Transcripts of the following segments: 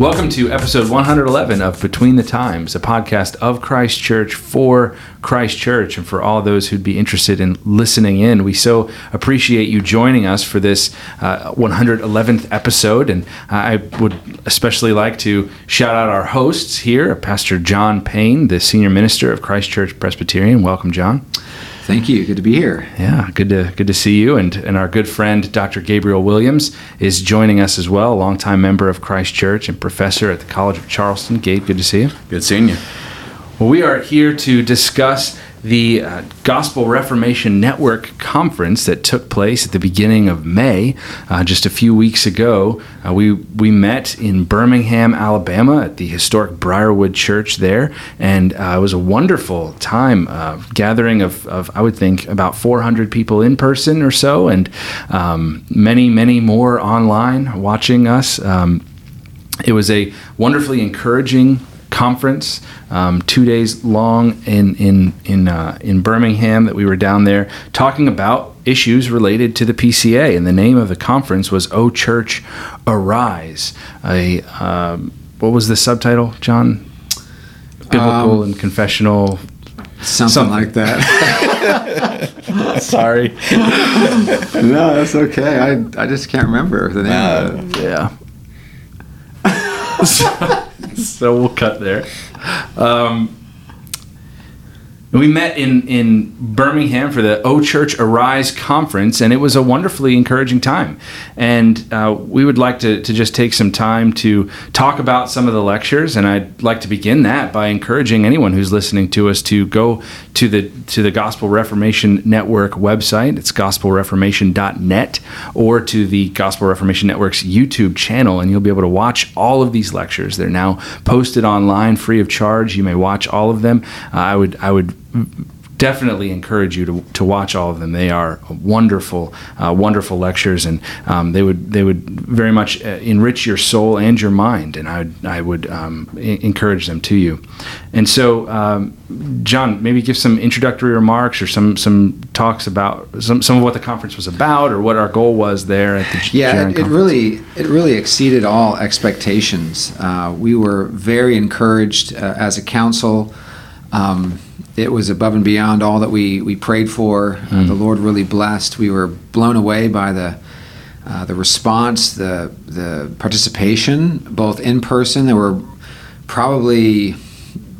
Welcome to episode 111 of Between the Times, a podcast of Christ Church for Christ Church and for all those who'd be interested in listening in. We so appreciate you joining us for this uh, 111th episode. And I would especially like to shout out our hosts here Pastor John Payne, the senior minister of Christ Church Presbyterian. Welcome, John. Thank you. Good to be here. Yeah, good to good to see you. And and our good friend Dr. Gabriel Williams is joining us as well, a longtime member of Christ Church and professor at the College of Charleston. Gabe, good to see you. Good seeing you. Well, we are here to discuss the uh, Gospel Reformation Network conference that took place at the beginning of May, uh, just a few weeks ago. Uh, we we met in Birmingham, Alabama, at the historic Briarwood Church there, and uh, it was a wonderful time, uh, gathering of, of I would think about 400 people in person or so, and um, many many more online watching us. Um, it was a wonderfully encouraging conference, um, two days long in in in uh, in Birmingham. That we were down there talking about issues related to the PCA, and the name of the conference was "O Church, Arise." A um, what was the subtitle, John? Biblical Um, and confessional. Something, Something. like that. Sorry. no, that's okay. I, I just can't remember the name of it. Yeah. So, so we'll cut there. Um, we met in, in Birmingham for the O Church Arise conference, and it was a wonderfully encouraging time. And uh, we would like to, to just take some time to talk about some of the lectures. And I'd like to begin that by encouraging anyone who's listening to us to go to the to the Gospel Reformation Network website. It's gospelreformation.net, or to the Gospel Reformation Network's YouTube channel, and you'll be able to watch all of these lectures. They're now posted online, free of charge. You may watch all of them. Uh, I would I would definitely encourage you to, to watch all of them. They are wonderful, uh, wonderful lectures, and um, they would they would very much uh, enrich your soul and your mind. And I would I would um, e- encourage them to you. And so, um, John, maybe give some introductory remarks or some some talks about some some of what the conference was about or what our goal was there at the Yeah, it, it really it really exceeded all expectations. Uh, we were very encouraged uh, as a council. Um, it was above and beyond all that we, we prayed for. Uh, the Lord really blessed. We were blown away by the uh, the response, the the participation, both in person. There were probably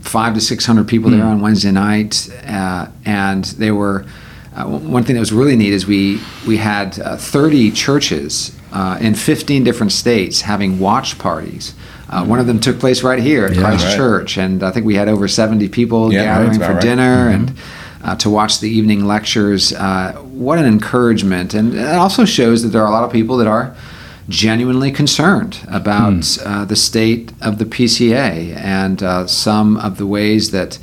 five to six hundred people there on Wednesday night, uh, and they were. Uh, one thing that was really neat is we we had uh, 30 churches uh, in 15 different states having watch parties. Uh, one of them took place right here at Yeah. Christ Right. Church, and I think we had over 70 people Yeah, gathering for right. dinner and uh, to watch the evening lectures. Uh, what an encouragement! And it also shows that there are a lot of people that are genuinely concerned about uh, the state of the PCA and uh, some of the ways that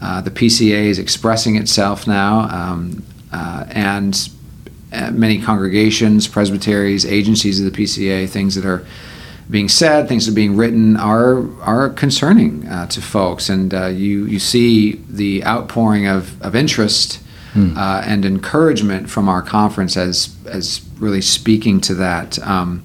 uh, the PCA is expressing itself now, um, uh, and many congregations, presbyteries, agencies of the PCA, things that are being said, things that are being written are are concerning uh, to folks, and uh, you you see the outpouring of, of interest uh, and encouragement from our conference as as really speaking to that. Um,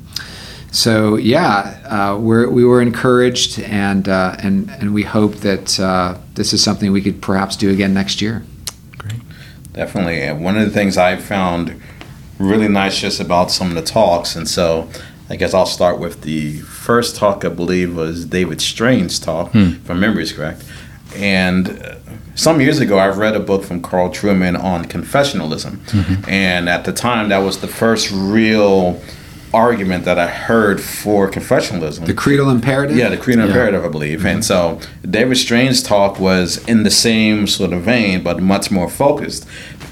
so yeah, uh, we're, we were encouraged, and uh, and and we hope that uh, this is something we could perhaps do again next year. Great, definitely. And one of the things I found really nice just about some of the talks, and so I guess I'll start with the first talk, I believe, was David Strain's talk, hmm. if my memory is correct. And uh, some years ago, I read a book from Carl Trueman on confessionalism. Mm-hmm. And at the time, that was the first real argument that I heard for confessionalism. The creedal imperative. Yeah, the Creedal Imperative, I believe. And mm-hmm. so David Strain's talk was in the same sort of vein, but much more focused.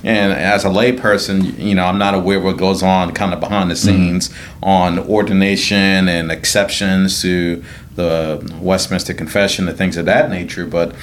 And as a layperson, you know, I'm not aware what goes on kind of behind the scenes on ordination and exceptions to the Westminster Confession and things of that nature. But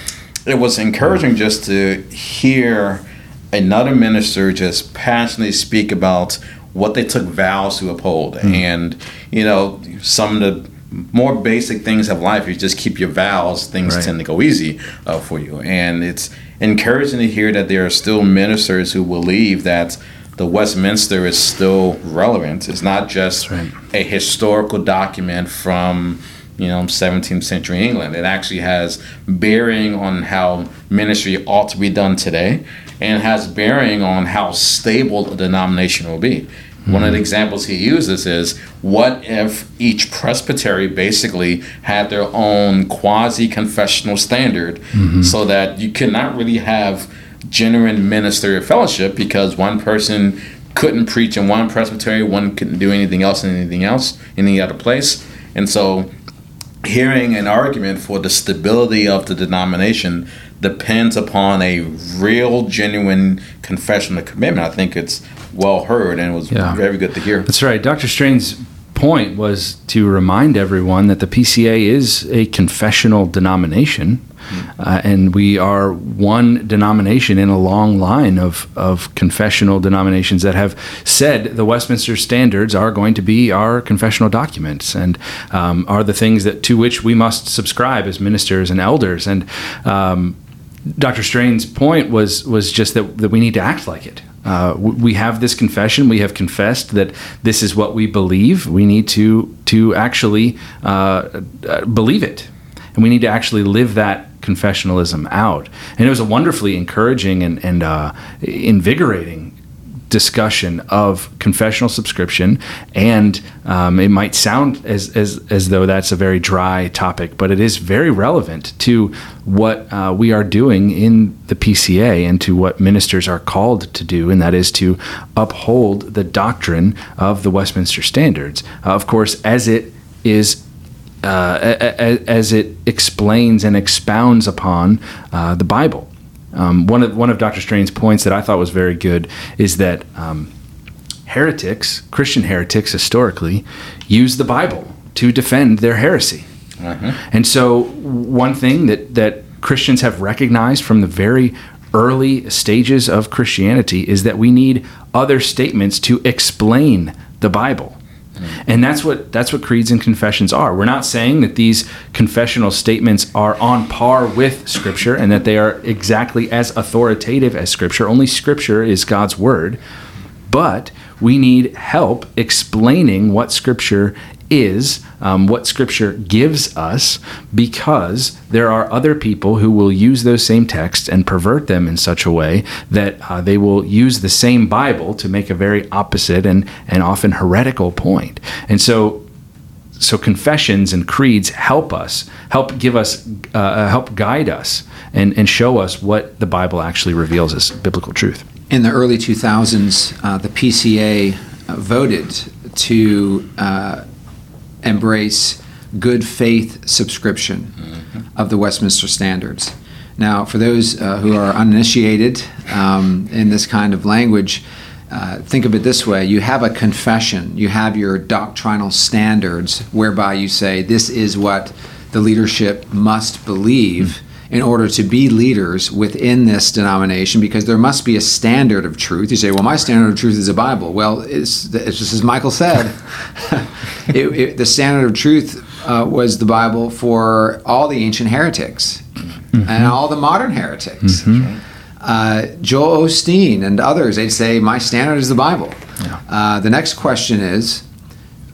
it was encouraging just to hear another minister just passionately speak about what they took vows to uphold and you know some of the more basic things of life you just keep your vows things Right. tend to go easy uh, for you and it's encouraging to hear that there are still ministers who believe that the Westminster is still relevant. It's not just right. a historical document from you know 17th century England. It actually has bearing on how ministry ought to be done today, and has bearing on how stable a denomination will be. One of the hmm. examples he uses is what if each presbytery basically had their own quasi confessional standard mm-hmm. so that you could not really have genuine ministerial fellowship because one person couldn't preach in one presbytery, one couldn't do anything else in anything else, in any other place. And so hearing an argument for the stability of the denomination depends upon a real, genuine confession of commitment. I think it's well heard and it was Yeah. very good to hear. That's right. Dr. Strain's point was to remind everyone that the PCA is a confessional denomination, uh, and we are one denomination in a long line of, of confessional denominations that have said the Westminster Standards are going to be our confessional documents and um, are the things that to which we must subscribe as ministers and elders. And um, Dr. Strain's point was was just that, that we need to act like it. Uh, we have this confession. We have confessed that this is what we believe. We need to to actually uh, uh, believe it, and we need to actually live that confessionalism out. And it was a wonderfully encouraging and and uh, invigorating discussion of confessional subscription, and um, it might sound as, as as though that's a very dry topic, but it is very relevant to what uh, we are doing in the PCA and to what ministers are called to do, and that is to uphold the doctrine of the Westminster Standards. Uh, of course, as it is uh, as it explains and expounds upon uh, the Bible. Um, one of one of Dr. Strain's points that I thought was very good is that um, heretics, Christian heretics, historically, use the Bible to defend their heresy. And so, one thing that that Christians have recognized from the very early stages of Christianity is that we need other statements to explain the Bible. And that's what that's what creeds and confessions are. We're not saying that these confessional statements are on par with scripture and that they are exactly as authoritative as scripture. Only scripture is God's word. But we need help explaining what scripture is, um, what scripture gives us, because there are other people who will use those same texts and pervert them in such a way that uh, they will use the same Bible to make a very opposite and, and often heretical point. And so so confessions and creeds help us help give us uh, help guide us and, and show us what the bible actually reveals as biblical truth In the early 2000s, uh, the PCA uh, voted to uh, embrace good faith subscription of the Westminster Standards. Now, for those uh, who are uninitiated um, in this kind of language, uh, think of it this way you have a confession, you have your doctrinal standards whereby you say, This is what the leadership must believe in order to be leaders within this denomination because there must be a standard of truth. You say, well, my standard of truth is the Bible. Well, it's, it's just as Michael said, it, it, the standard of truth uh, was the Bible for all the ancient heretics and all the modern heretics. Uh, Joel Osteen and others, they'd say, my standard is the Bible. Uh, the next question is,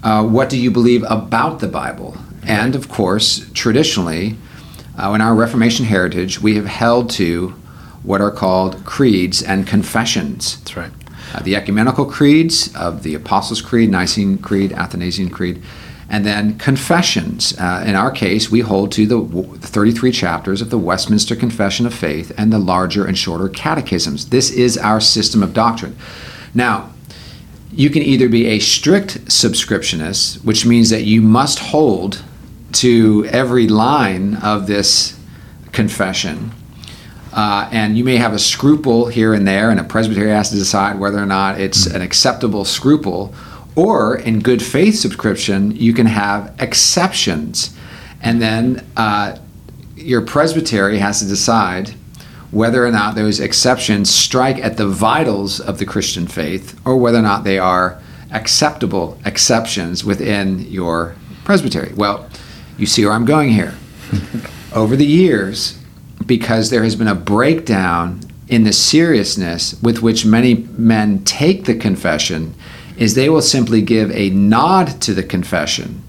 uh, what do you believe about the Bible? And of course, traditionally, uh, in our Reformation heritage, we have held to what are called creeds and confessions. that's right Uh, the ecumenical creeds of the Apostles' Creed, Nicene Creed, Athanasian Creed, and then confessions. Uh, in our case, we hold to the w- 33 chapters of the Westminster Confession of Faith and the larger and shorter catechisms. This is our system of doctrine. Now, you can either be a strict subscriptionist, which means that you must hold to every line of this confession. Uh, and you may have a scruple here and there, and a presbytery has to decide whether or not it's an acceptable scruple. Or in good faith subscription, you can have exceptions. And then uh, your presbytery has to decide whether or not those exceptions strike at the vitals of the Christian faith or whether or not they are acceptable exceptions within your presbytery. Well, you see where I'm going here. Over the years, because there has been a breakdown in the seriousness with which many men take the confession, is they will simply give a nod to the confession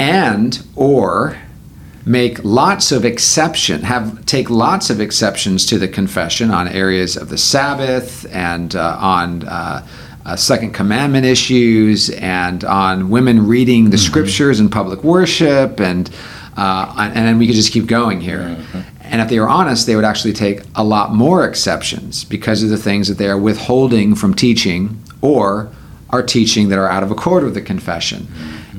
and or make lots of exception have take lots of exceptions to the confession on areas of the Sabbath and uh, on uh, uh, second commandment issues and on women reading the scriptures in public worship and uh, and then we could just keep going here. And if they were honest, they would actually take a lot more exceptions because of the things that they are withholding from teaching or are teaching that are out of accord with the confession.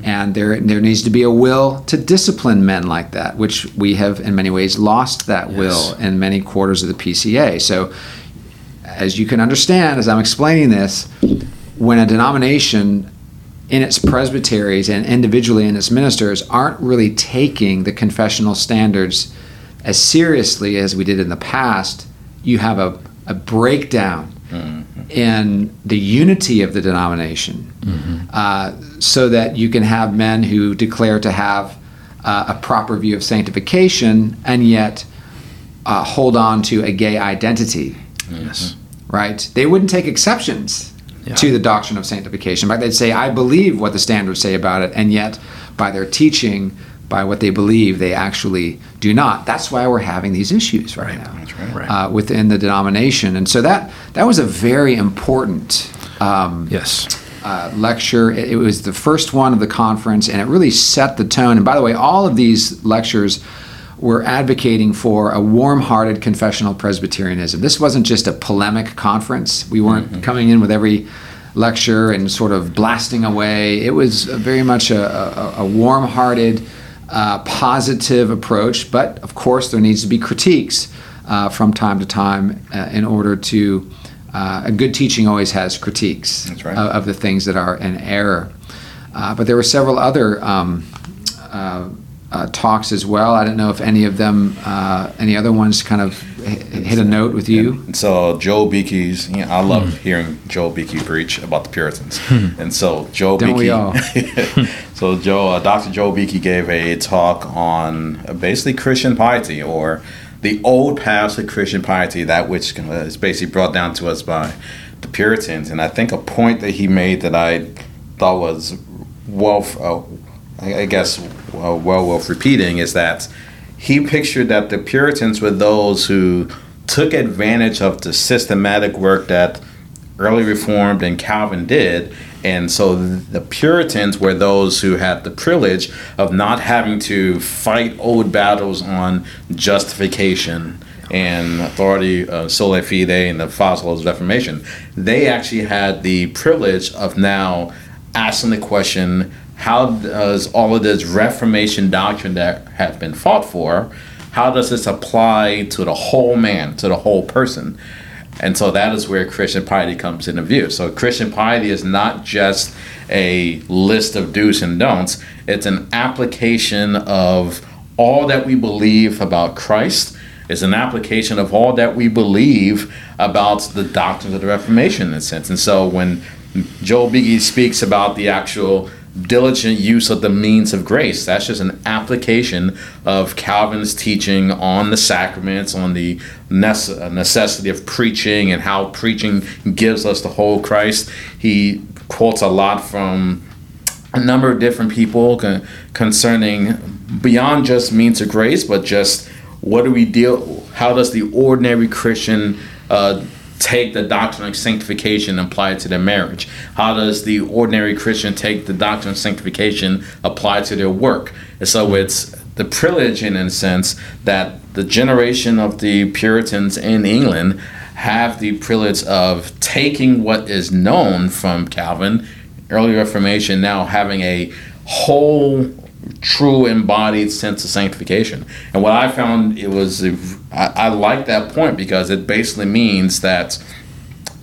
And there, there needs to be a will to discipline men like that, which we have in many ways lost that will in many quarters of the PCA. So, as you can understand, as I'm explaining this, when a denomination in its presbyteries and individually in its ministers aren't really taking the confessional standards as seriously as we did in the past, you have a, a breakdown in the unity of the denomination. Uh, so that you can have men who declare to have uh, a proper view of sanctification and yet uh, hold on to a gay identity. Yes. right? They wouldn't take exceptions Yeah. to the doctrine of sanctification. But they'd say, I believe what the standards say about it, and yet by their teaching, by what they believe, they actually do not. That's why we're having these issues right, now That's right. Right. uh, within the denomination. And so that that was a very important um, Yes. uh, lecture. It, it was the first one of the conference, and it really set the tone. And by the way, all of these lectures were advocating for a warm-hearted confessional Presbyterianism. This wasn't just a polemic conference. We weren't coming in with every lecture and sort of blasting away. It was very much a, a, a warm-hearted, uh, positive approach. But of course, there needs to be critiques uh, from time to time uh, in order to. Uh, a good teaching always has critiques right. of, of the things that are in error. Uh, but there were several other um, uh, talks as well. I don't know if any of them, uh, any other ones, kind of h- hit a note with you. And so Joe Beeke's, you know, I love hearing Joe Beeke preach about the Puritans. And so Joe Don't Beeke, we all? so Joe, uh, Dr. Joe Beeke gave a talk on uh, basically Christian piety or the old paths of Christian piety, that which uh, is basically brought down to us by the Puritans. And I think a point that he made that I thought was well, uh, I I guess, well, well worth repeating is that he pictured that the Puritans were those who took advantage of the systematic work that early Reformed and Calvin did. And so the Puritans were those who had the privilege of not having to fight old battles on justification and authority, uh, sola fide, and the fossils of Reformation. They actually had the privilege of now asking the question how does all of this Reformation doctrine that have been fought for, how does this apply to the whole man, to the whole person? And so that is where Christian piety comes into view. So Christian piety is not just a list of do's and don'ts, it's an application of all that we believe about Christ. It's an application of all that we believe about the doctrines of the Reformation in a sense. And so when Joel Beeke speaks about the actual diligent use of the means of grace. That's just an application of Calvin's teaching on the sacraments, on the uh, necessity of preaching, and how preaching gives us the whole Christ. He quotes a lot from a number of different people concerning beyond just means of grace, but just what do we deal? How does the ordinary Christian uh, take the doctrine of sanctification and apply it to their marriage? How does the ordinary Christian take the doctrine of sanctification, apply to their work? And so it's the privilege, in a sense, that the generation of the Puritans in England have the privilege of taking what is known from Calvin, early Reformation, now having a whole true embodied sense of sanctification. And what I found it was I, I like that point because it basically means that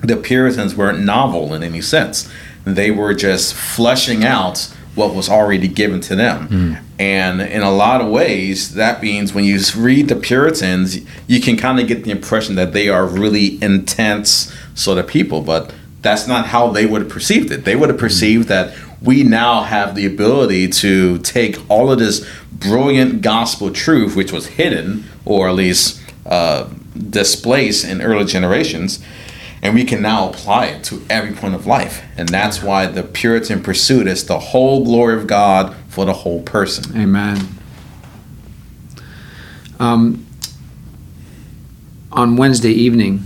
the Puritans weren't novel in any sense. They were just fleshing out what was already given to them. Hmm. And in a lot of ways, that means when you read the Puritans, you can kind of get the impression that they are really intense sort of people, but that's not how they would have perceived it. They would have hmm. perceived that we now have the ability to take all of this brilliant gospel truth, which was hidden or at least uh, displaced in early generations, and we can now apply it to every point of life. And that's why the Puritan pursuit is the whole glory of God for the whole person. Amen. Um, on Wednesday evening,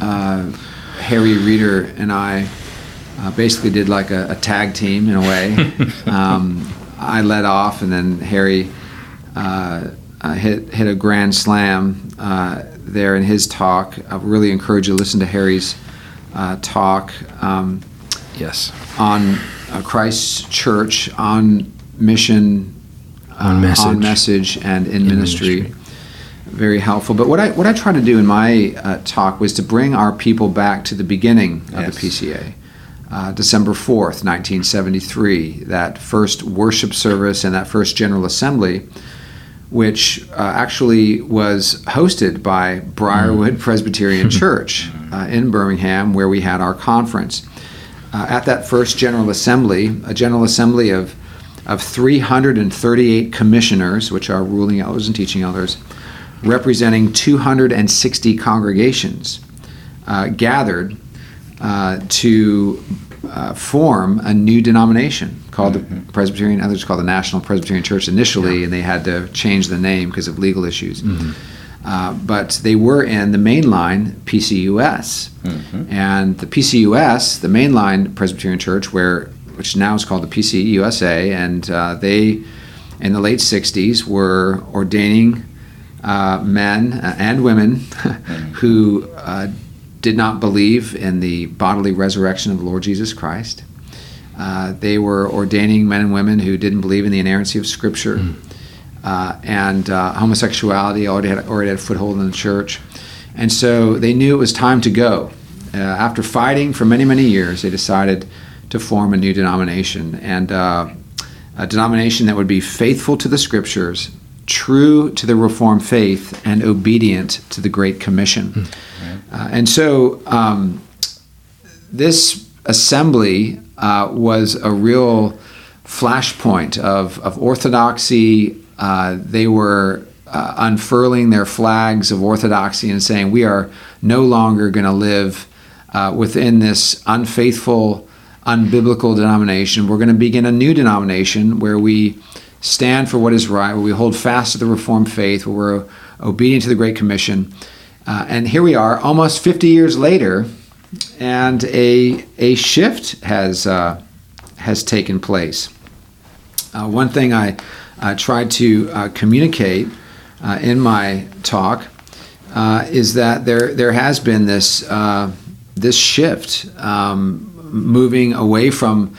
uh, Harry Reeder and I uh, basically did like a, a tag team in a way. um, I led off, and then Harry uh, uh, hit hit a grand slam uh, there in his talk. I really encourage you to listen to Harry's uh, talk. Um, Yes. on uh, Christ's church, on mission, On message. on message, and in, In ministry. ministry. Very helpful. But what I what I try to do in my uh, talk was to bring our people back to the beginning of the PCA. Uh, December 4th, 1973, that first worship service and that first General Assembly, which uh, actually was hosted by Briarwood Presbyterian Church uh, in Birmingham, where we had our conference. Uh, at that first General Assembly, a General Assembly of, of 338 commissioners, which are ruling elders and teaching elders, representing 260 congregations, uh, gathered uh, to uh, form a new denomination called the Presbyterian, others called the National Presbyterian Church initially, and they had to change the name because of legal issues. Uh, but they were in the mainline PCUS, and the PCUS, the mainline Presbyterian Church, where which now is called the PCUSA, and uh, they in the late '60s were ordaining uh, men uh, and women who uh, did not believe in the bodily resurrection of the Lord Jesus Christ. Uh, they were ordaining men and women who didn't believe in the inerrancy of Scripture. Uh, and uh, homosexuality already had, already had a foothold in the church. And so they knew it was time to go. Uh, after fighting for many, many years, they decided to form a new denomination. And uh, a denomination that would be faithful to the Scriptures, true to the Reformed faith, and obedient to the Great Commission. Uh, and so um, this assembly uh, was a real flashpoint of, of orthodoxy. Uh, they were uh, unfurling their flags of orthodoxy and saying, We are no longer going to live uh, within this unfaithful, unbiblical denomination. We're going to begin a new denomination where we stand for what is right, where we hold fast to the Reformed faith, where we're obedient to the Great Commission. Uh, and here we are, almost 50 years later, and a, a shift has, uh, has taken place. Uh, one thing I tried to uh, communicate uh, in my talk uh, is that there, there has been this, this shift um, moving away from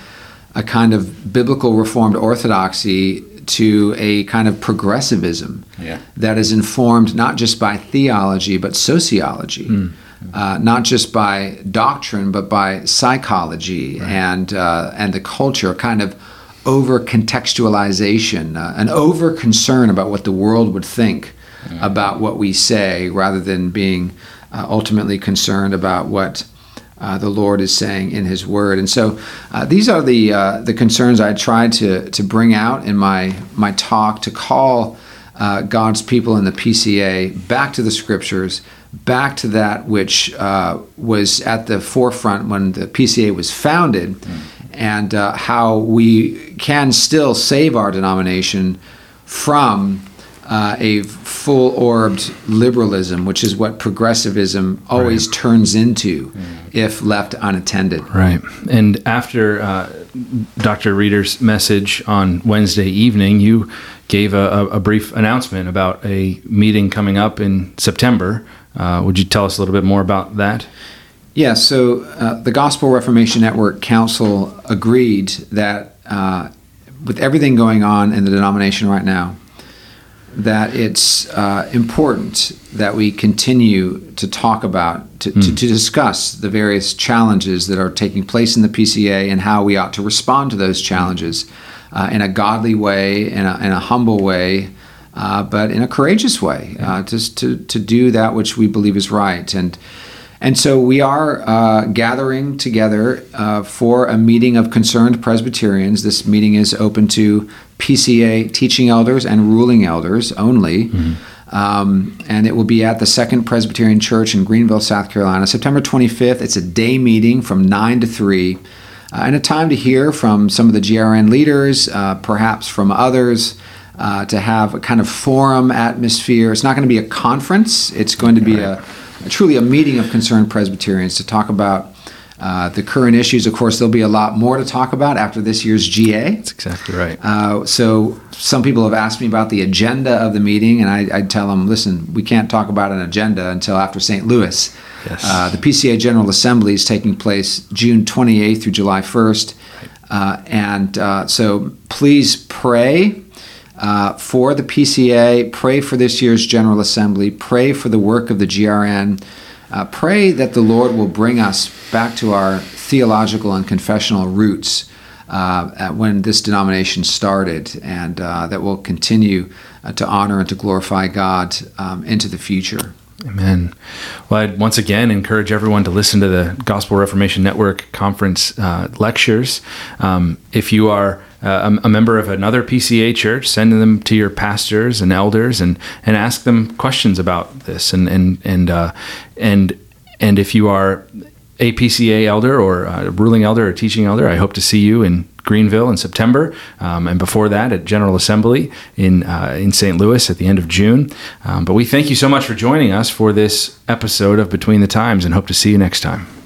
a kind of biblical reformed orthodoxy to a kind of progressivism Yeah. that is informed not just by theology but sociology, uh, not just by doctrine but by psychology and uh, and the culture, kind of over contextualization, uh, an over concern about what the world would think about what we say, rather than being uh, ultimately concerned about what. Uh, the Lord is saying in His Word, and so uh, these are the uh, the concerns I tried to to bring out in my my talk to call uh, God's people in the PCA back to the Scriptures, back to that which uh, was at the forefront when the PCA was founded, and uh, how we can still save our denomination from uh, a full-orbed liberalism, which is what progressivism always turns into if left unattended. Right. And after uh, Dr. Reeder's message on Wednesday evening, you gave a, a, a brief announcement about a meeting coming up in September. Uh, would you tell us a little bit more about that? Yeah, so uh, the Gospel Reformation Network Council agreed that uh, with everything going on in the denomination right now, that it's uh, important that we continue to talk about, to, to, to discuss the various challenges that are taking place in the PCA and how we ought to respond to those challenges uh, in a godly way, in a, in a humble way, uh, but in a courageous way, uh, just to, to do that which we believe is right. And and so we are uh, gathering together uh, for a meeting of concerned Presbyterians. This meeting is open to PCA teaching elders and ruling elders only. Um, and it will be at the Second Presbyterian Church in Greenville, South Carolina, September 25th. It's a day meeting from 9 to 3. uh, and a time to hear from some of the GRN leaders, uh, perhaps from others. Uh, to have a kind of forum atmosphere. It's not going to be a conference. It's going to be a, a truly a meeting of concerned Presbyterians to talk about uh, the current issues. Of course, there'll be a lot more to talk about after this year's GA. That's exactly right. Uh, so some people have asked me about the agenda of the meeting, and I, I tell them, listen, we can't talk about an agenda until after St. Louis. Yes. Uh, the PCA General Assembly is taking place June 28th through July 1st. Uh, and uh, so please pray uh, for the PCA, pray for this year's General Assembly, pray for the work of the GRN. Uh, pray that the Lord will bring us back to our theological and confessional roots uh, when this denomination started, and uh, that will continue uh, to honor and to glorify God um, into the future. Amen. Well, I'd once again encourage everyone to listen to the Gospel Reformation Network conference uh, lectures. Um, if you are uh, a, a, member of another PCA church, send them to your pastors and elders and, and ask them questions about this. And and and uh, and and if you are a PCA elder or a ruling elder or teaching elder, I hope to see you in Greenville in September, um, and before that at General Assembly in uh, in St. Louis at the end of June. Um, but we thank you so much for joining us for this episode of Between the Times, and hope to see you next time.